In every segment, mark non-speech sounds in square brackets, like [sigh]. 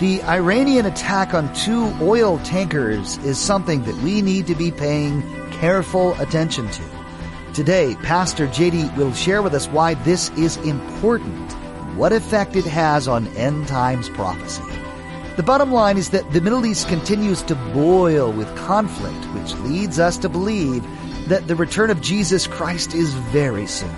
The Iranian attack on two oil tankers is something that we need to be paying careful attention to. Today, Pastor JD will share with us why this is important what effect it has on end times prophecy. The bottom line is that the Middle East continues to boil with conflict, which leads us to believe that the return of Jesus Christ is very soon.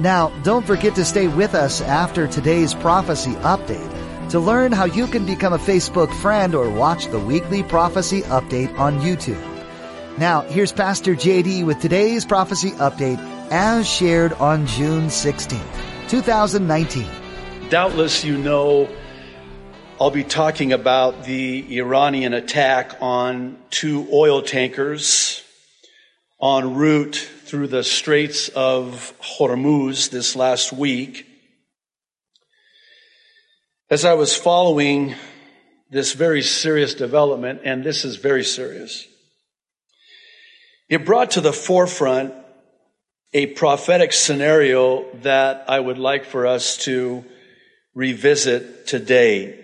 Now, don't forget to stay with us after today's prophecy update to learn how you can become a Facebook friend or watch the weekly prophecy update on YouTube. Now, here's Pastor JD with today's prophecy update as shared on June 16, 2019. Doubtless you know I'll be talking about the Iranian attack on two oil tankers en route through the Straits of Hormuz this last week. As I was following this very serious development, and this is very serious, it brought to the forefront a prophetic scenario that I would like for us to revisit today.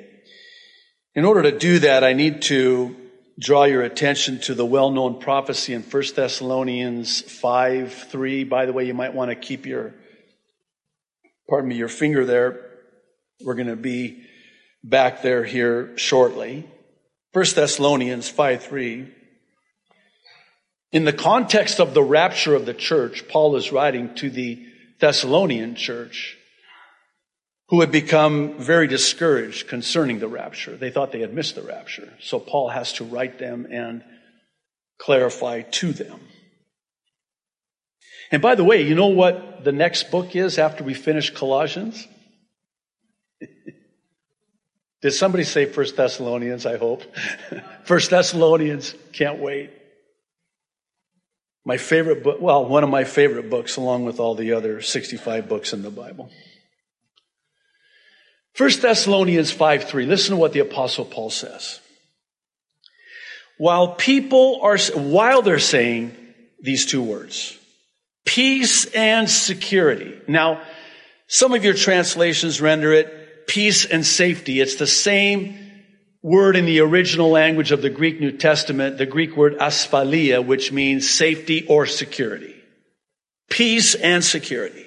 In order to do that, I need to draw your attention to the well-known prophecy in 1 Thessalonians 5, 3. By the way, you might want to keep your, pardon me, your finger there we're going to be back there here shortly. 1 Thessalonians 5 3. In the context of the rapture of the church, Paul is writing to the Thessalonian church who had become very discouraged concerning the rapture. They thought they had missed the rapture. So Paul has to write them and clarify to them. And by the way, you know what the next book is after we finish Colossians? [laughs] Did somebody say First Thessalonians? I hope. [laughs] First Thessalonians, can't wait. My favorite book, well, one of my favorite books, along with all the other 65 books in the Bible. First Thessalonians 5 3. Listen to what the Apostle Paul says. While people are, while they're saying these two words, peace and security. Now, some of your translations render it peace and safety. It's the same word in the original language of the Greek New Testament, the Greek word asphalia, which means safety or security. Peace and security.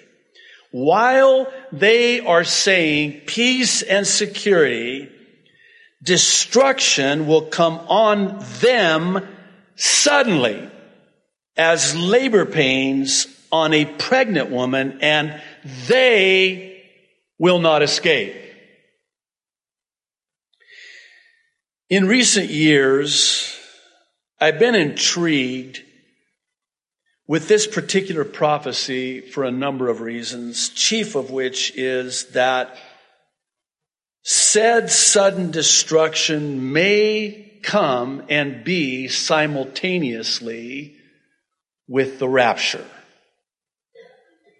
While they are saying peace and security, destruction will come on them suddenly as labor pains on a pregnant woman and they will not escape. In recent years, I've been intrigued with this particular prophecy for a number of reasons, chief of which is that said sudden destruction may come and be simultaneously with the rapture.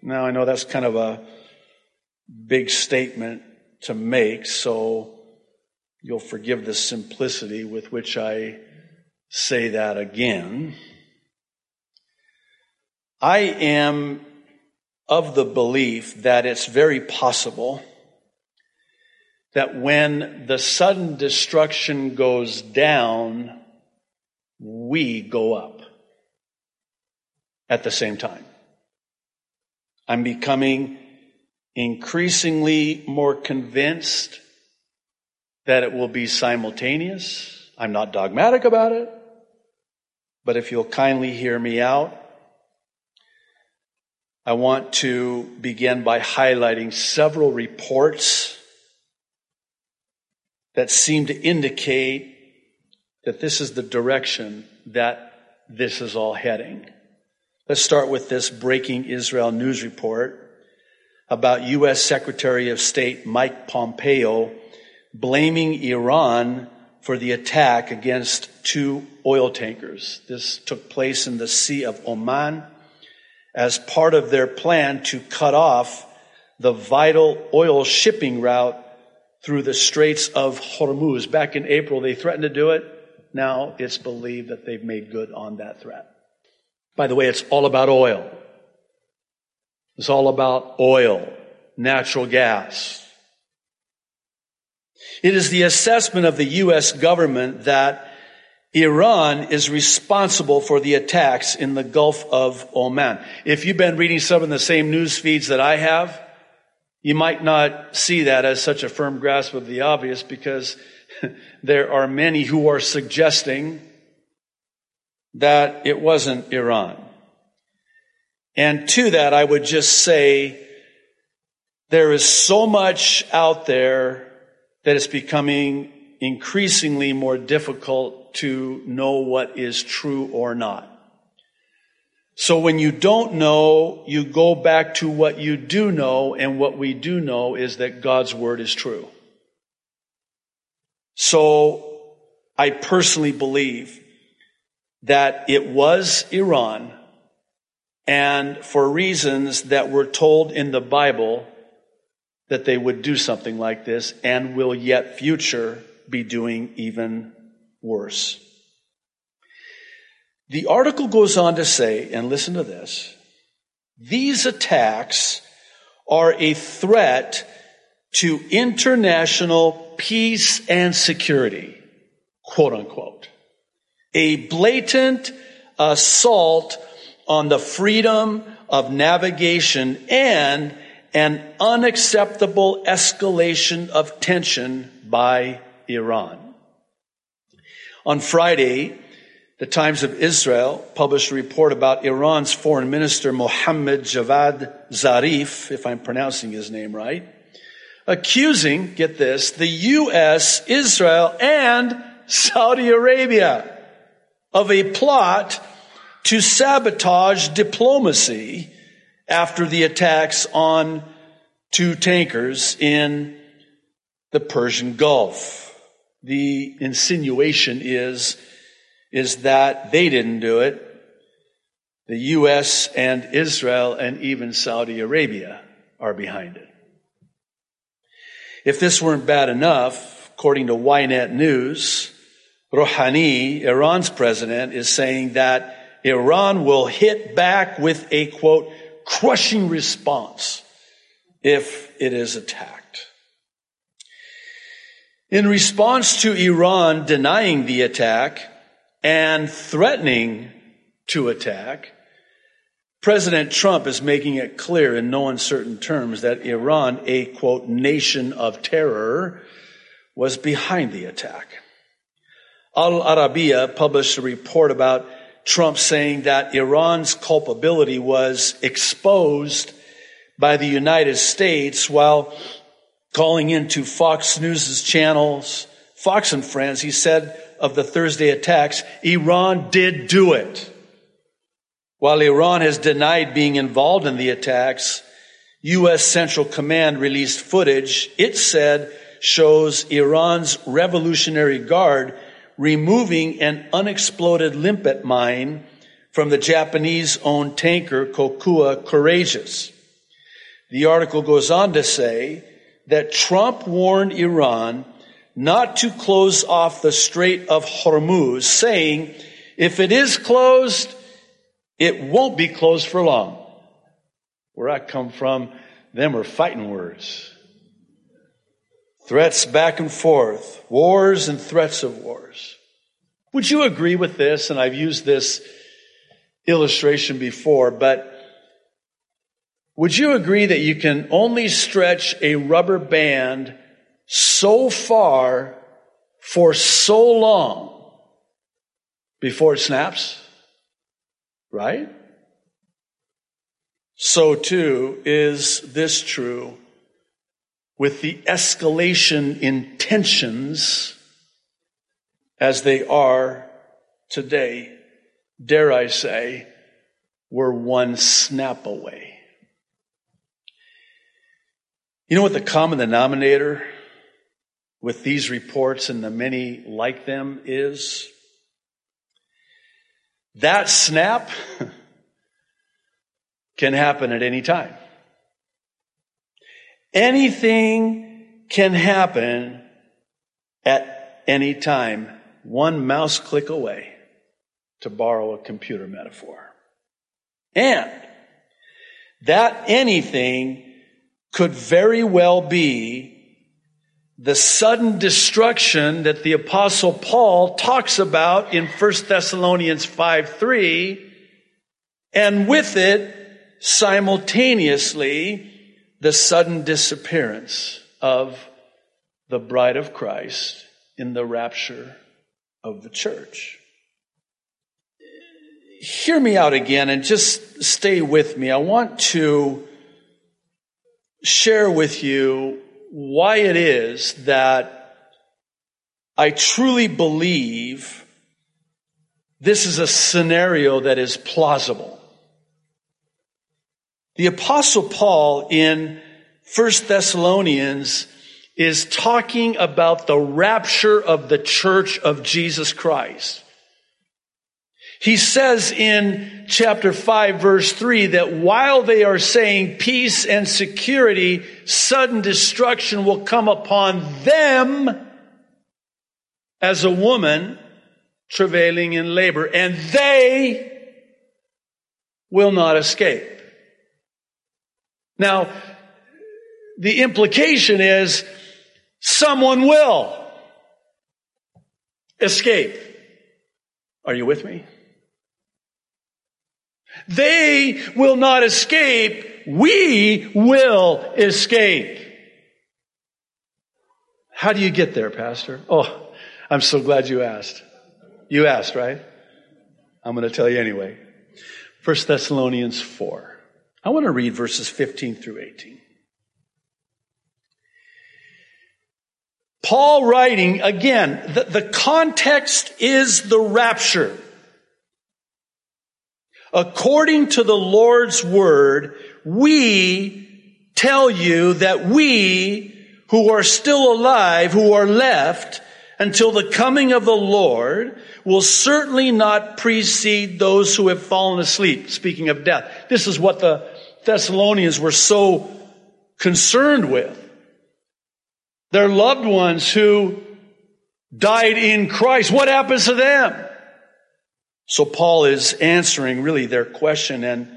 Now, I know that's kind of a big statement to make, so you'll forgive the simplicity with which I say that again. I am of the belief that it's very possible that when the sudden destruction goes down, we go up at the same time. I'm becoming increasingly more convinced that it will be simultaneous. I'm not dogmatic about it, but if you'll kindly hear me out, I want to begin by highlighting several reports that seem to indicate that this is the direction that this is all heading. Let's start with this breaking Israel news report about U.S. Secretary of State Mike Pompeo blaming Iran for the attack against two oil tankers. This took place in the Sea of Oman as part of their plan to cut off the vital oil shipping route through the Straits of Hormuz. Back in April, they threatened to do it. Now it's believed that they've made good on that threat. By the way, it's all about oil. It's all about oil, natural gas. It is the assessment of the U.S. government that Iran is responsible for the attacks in the Gulf of Oman. If you've been reading some of the same news feeds that I have, you might not see that as such a firm grasp of the obvious because [laughs] there are many who are suggesting that it wasn't Iran. And to that, I would just say there is so much out there that it's becoming increasingly more difficult to know what is true or not. So when you don't know, you go back to what you do know, and what we do know is that God's word is true. So I personally believe that it was Iran, and for reasons that were told in the Bible, that they would do something like this and will yet future be doing even worse. The article goes on to say, and listen to this, these attacks are a threat to international peace and security, quote unquote. A blatant assault on the freedom of navigation and an unacceptable escalation of tension by Iran. On Friday, the Times of Israel published a report about Iran's foreign minister Mohammad Javad Zarif, if I'm pronouncing his name right, accusing, get this, the U.S., Israel, and Saudi Arabia of a plot to sabotage diplomacy after the attacks on two tankers in the Persian Gulf. The insinuation is, is that they didn't do it. The U.S. and Israel and even Saudi Arabia are behind it. If this weren't bad enough, according to Ynet News, Rouhani, Iran's president, is saying that Iran will hit back with a quote, crushing response if it is attacked. In response to Iran denying the attack and threatening to attack, President Trump is making it clear in no uncertain terms that Iran, a quote, nation of terror, was behind the attack. Al Arabiya published a report about Trump saying that Iran's culpability was exposed by the United States while calling into Fox News' channels, Fox and Friends, he said of the Thursday attacks, Iran did do it. While Iran has denied being involved in the attacks, U.S. Central Command released footage it said shows Iran's Revolutionary Guard removing an unexploded limpet mine from the Japanese owned tanker Kokuka Courageous. The article goes on to say that Trump warned Iran not to close off the Strait of Hormuz, saying, if it is closed, it won't be closed for long. Where I come from, them are fighting words. Threats back and forth, wars and threats of wars. Would you agree with this? And I've used this illustration before, but would you agree that you can only stretch a rubber band so far for so long before it snaps? Right? so too is this true with the escalation in tensions as they are today. Dare I say, we're one snap away. You know what the common denominator with these reports and the many like them is? That snap [laughs] can happen at any time. Anything can happen at any time, one mouse click away, to borrow a computer metaphor. And that anything could very well be the sudden destruction that the apostle Paul talks about in 1 Thessalonians 5 3, and with it, simultaneously, the sudden disappearance of the bride of Christ in the rapture of the church. Hear me out again and just stay with me. I want to share with you why it is that I truly believe this is a scenario that is plausible. The apostle Paul in 1 Thessalonians is talking about the rapture of the church of Jesus Christ. He says in chapter 5 verse 3 that while they are saying peace and security, sudden destruction will come upon them as a woman travailing in labor and they will not escape. Now, the implication is someone will escape. Are you with me? They will not escape. We will escape. How do you get there, Pastor? Oh, I'm so glad you asked. You asked, right? I'm going to tell you anyway. 1 Thessalonians 4. I want to read verses 15 through 18. Paul writing, again, the, the context is the rapture. According to the Lord's word, we tell you that we who are still alive, who are left until the coming of the Lord, will certainly not precede those who have fallen asleep. Speaking of death. This is what the Thessalonians were so concerned with. Their loved ones who died in Christ. What happens to them? So Paul is answering really their question and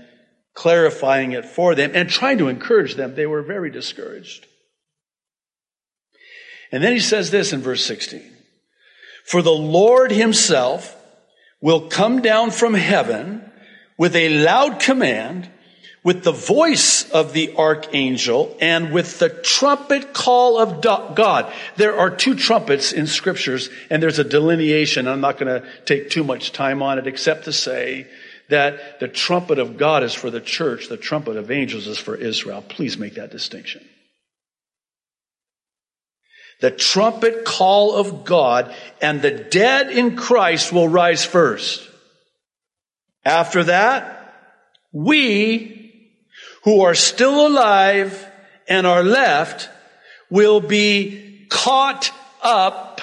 clarifying it for them and trying to encourage them. They were very discouraged. And then he says this in verse 16. For the Lord himself will come down from heaven with a loud command with the voice of the archangel and with the trumpet call of God. There are two trumpets in scriptures and there's a delineation. I'm not going to take too much time on it except to say that the trumpet of God is for the church. The trumpet of angels is for Israel. Please make that distinction. The trumpet call of God and the dead in Christ will rise first. After that, we who are still alive and are left will be caught up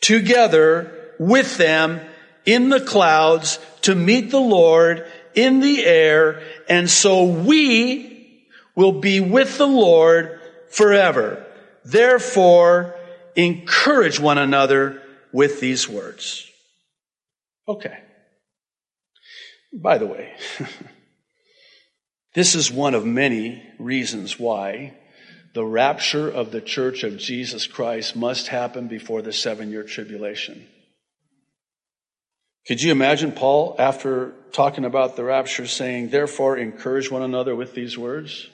together with them in the clouds to meet the Lord in the air. And so we will be with the Lord forever. Therefore, encourage one another with these words. Okay. By the way, [laughs] This is one of many reasons why the rapture of the church of Jesus Christ must happen before the seven year tribulation. Could you imagine Paul, after talking about the rapture, saying, Therefore, encourage one another with these words?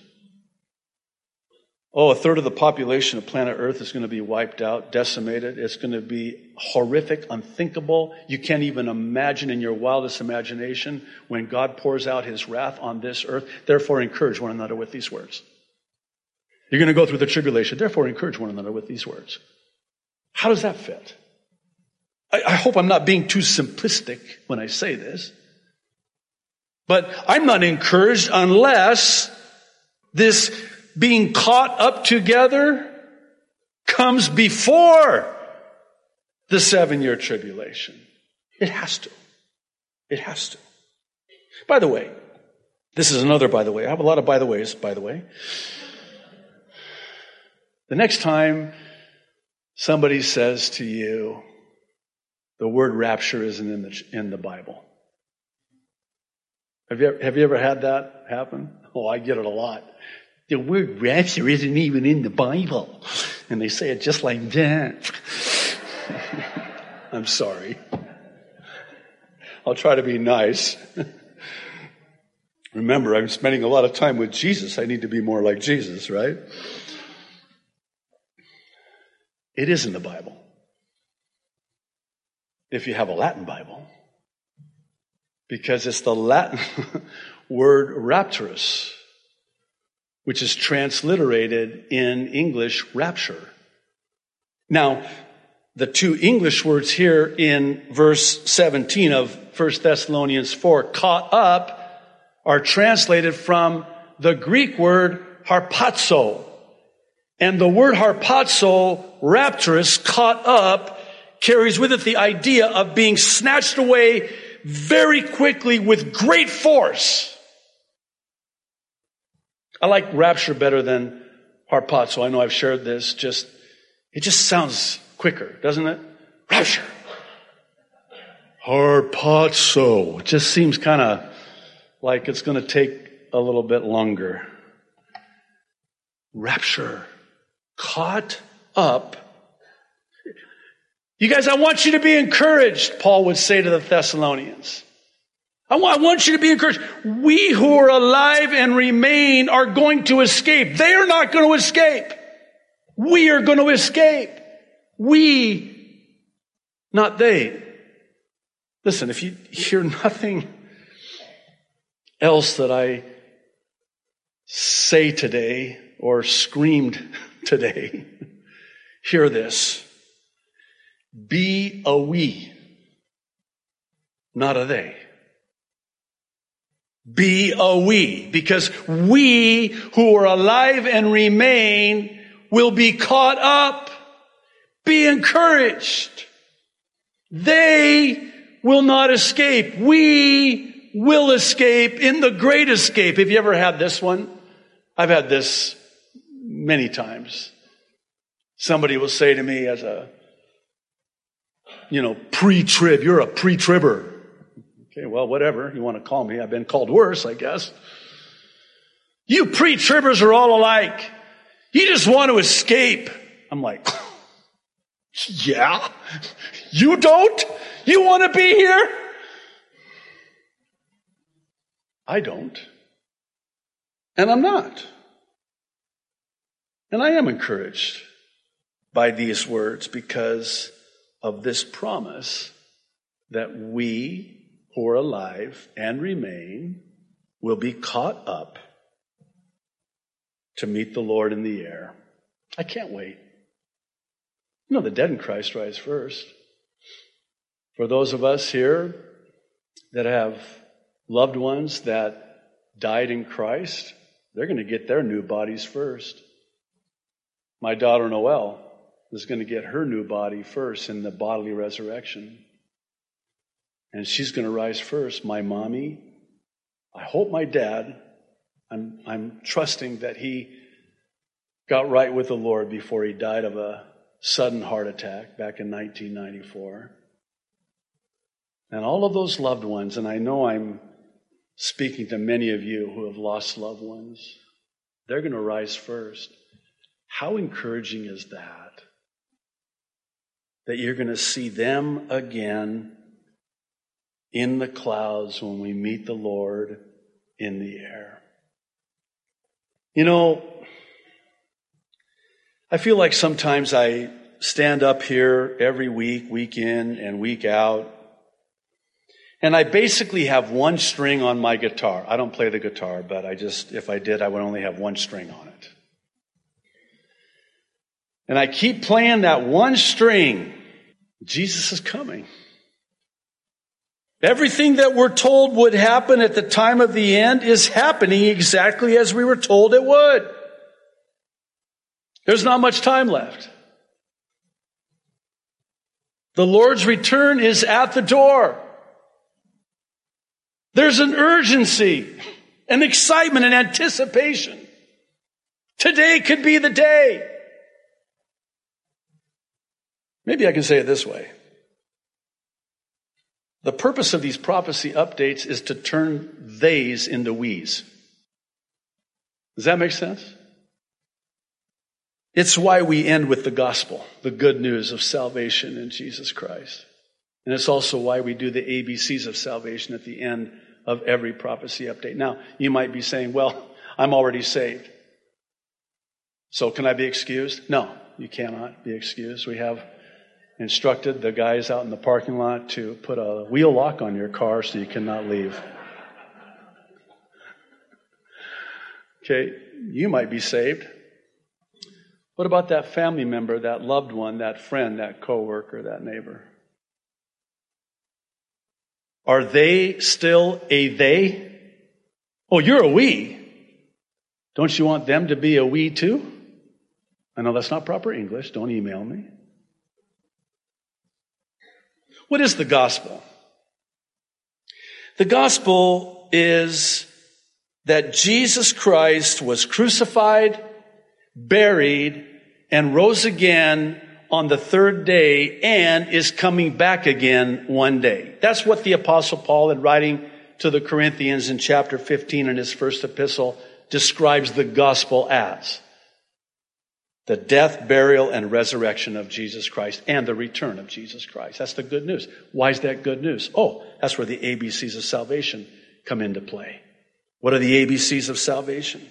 Oh, a third of the population of planet Earth is going to be wiped out, decimated. It's going to be horrific, unthinkable. You can't even imagine in your wildest imagination when God pours out his wrath on this earth. Therefore, encourage one another with these words. You're going to go through the tribulation. Therefore, encourage one another with these words. How does that fit? I, I hope I'm not being too simplistic when I say this. But I'm not encouraged unless this being caught up together comes before the seven year tribulation. It has to. It has to. By the way, this is another by the way. I have a lot of by the ways, by the way. The next time somebody says to you, the word rapture isn't in the, in the Bible. Have you, have you ever had that happen? Oh, I get it a lot. The word rapture isn't even in the Bible. And they say it just like that. [laughs] I'm sorry. I'll try to be nice. [laughs] Remember, I'm spending a lot of time with Jesus. I need to be more like Jesus, right? It is in the Bible. If you have a Latin Bible. Because it's the Latin [laughs] word rapturus, which is transliterated in English rapture. Now, the two English words here in verse 17 of 1 Thessalonians 4, caught up, are translated from the Greek word harpazo, and the word harpazo, rapturous, caught up, carries with it the idea of being snatched away very quickly with great force. I like rapture better than harpazo. I know I've shared this. Just, it just sounds quicker, doesn't it? Rapture. Harpazo. It just seems kind of like it's going to take a little bit longer. Rapture caught up. You guys, I want you to be encouraged, Paul would say to the Thessalonians. I want you to be encouraged. We who are alive and remain are going to escape. They are not going to escape. We are going to escape. We, not they. Listen, if you hear nothing else that I say today or screamed [laughs] today, hear this. Be a we, not a they. Be a we, because we who are alive and remain will be caught up. Be encouraged. They will not escape. We will escape in the great escape. Have you ever had this one? I've had this many times. Somebody will say to me as a, you know, pre-trib, you're a pre-tribber. Okay, well, whatever you want to call me. I've been called worse, I guess. You pre-tribbers are all alike. You just want to escape. I'm like, [laughs] yeah, you don't? You want to be here? I don't. And I'm not. And I am encouraged by these words because of this promise that we who are alive and remain will be caught up to meet the Lord in the air. I can't wait. You know, the dead in Christ rise first. For those of us here that have loved ones that died in Christ, they're going to get their new bodies first. My daughter Noelle is going to get her new body first in the bodily resurrection. And she's going to rise first. My mommy, I hope my dad, I'm, I'm trusting that he got right with the Lord before he died of a sudden heart attack back in 1994. And all of those loved ones, and I know I'm speaking to many of you who have lost loved ones, they're going to rise first. How encouraging is that? That you're going to see them again in the clouds when we meet the Lord in the air. You know, I feel like sometimes I stand up here every week, week in and week out, and I basically have one string on my guitar. I don't play the guitar, but I just, if I did, I would only have one string on it. And I keep playing that one string. Jesus is coming. Everything that we're told would happen at the time of the end is happening exactly as we were told it would. There's not much time left. The Lord's return is at the door. There's an urgency, an excitement, an anticipation. Today could be the day. Maybe I can say it this way. The purpose of these prophecy updates is to turn theys into we's. Does that make sense? It's why we end with the gospel, the good news of salvation in Jesus Christ. And it's also why we do the ABCs of salvation at the end of every prophecy update. Now, you might be saying, well, I'm already saved. So can I be excused? No, you cannot be excused. We have instructed the guys out in the parking lot to put a wheel lock on your car so you cannot leave. Okay, you might be saved. What about that family member, that loved one, that friend, that coworker, that neighbor? Are they still a they? Oh, you're a we. Don't you want them to be a we too? I know that's not proper English. Don't email me. What is the gospel? The gospel is that Jesus Christ was crucified, buried, and rose again on the third day and is coming back again one day. That's what the apostle Paul in writing to the Corinthians in chapter 15 in his first epistle describes the gospel as the death, burial, and resurrection of Jesus Christ and the return of Jesus Christ. That's the good news. Why is that good news? Oh, that's where the ABCs of salvation come into play. What are the ABCs of salvation?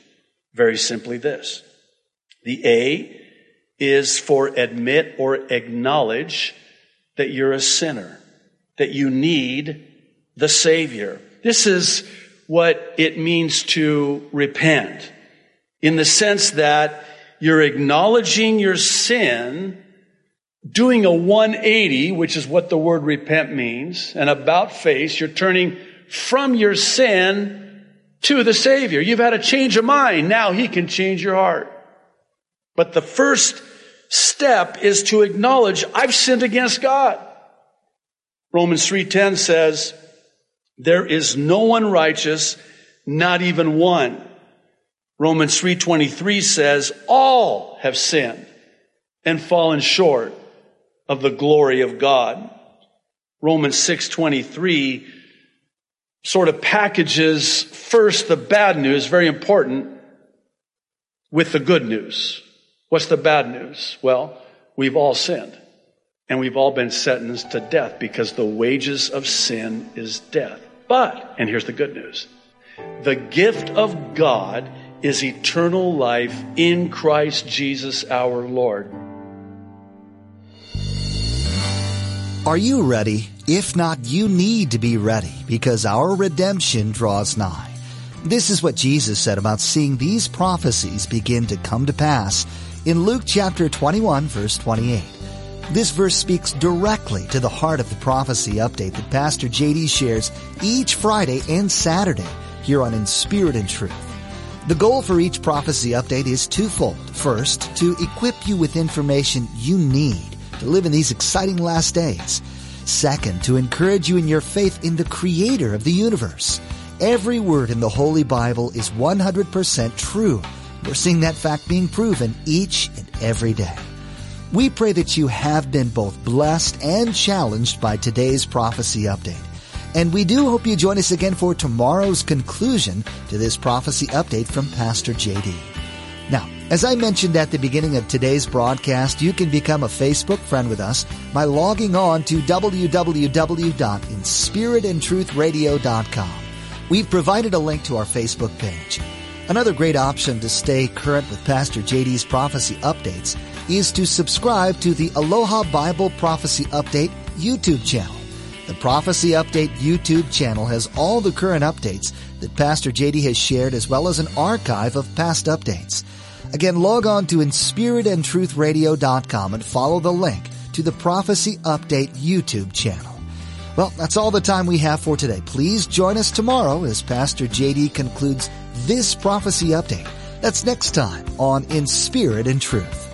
Very simply this. The A is for admit or acknowledge that you're a sinner, that you need the Savior. This is what it means to repent in the sense that you're acknowledging your sin, doing a 180, which is what the word repent means, and about face, you're turning from your sin to the Savior. You've had a change of mind. Now He can change your heart. But the first step is to acknowledge I've sinned against God. Romans 3:10 says, there is no one righteous, not even one. Romans 3:23 says, all have sinned and fallen short of the glory of God. Romans 6:23 sort of packages first the bad news, very important, with the good news. What's the bad news? Well, we've all sinned and we've all been sentenced to death because the wages of sin is death. But, and here's the good news. The gift of God is eternal life in Christ Jesus our Lord. Are you ready? If not, you need to be ready because our redemption draws nigh. This is what Jesus said about seeing these prophecies begin to come to pass in Luke chapter 21 verse 28. This verse speaks directly to the heart of the prophecy update that Pastor JD shares each Friday and Saturday here on In Spirit and Truth. The goal for each prophecy update is twofold. First, to equip you with information you need to live in these exciting last days. Second, to encourage you in your faith in the creator of the universe. Every word in the Holy Bible is 100% true. We're seeing that fact being proven each and every day. We pray that you have been both blessed and challenged by today's prophecy update. And we do hope you join us again for tomorrow's conclusion to this prophecy update from Pastor JD. Now, as I mentioned at the beginning of today's broadcast, you can become a Facebook friend with us by logging on to www.inspiritandtruthradio.com. We've provided a link to our Facebook page. Another great option to stay current with Pastor JD's prophecy updates is to subscribe to the Aloha Bible Prophecy Update YouTube channel. The Prophecy Update YouTube channel has all the current updates that Pastor JD has shared as well as an archive of past updates. Again, log on to inspiritandtruthradio.com and follow the link to the Prophecy Update YouTube channel. Well, that's all the time we have for today. Please join us tomorrow as Pastor JD concludes this prophecy update. That's next time on In Spirit and Truth.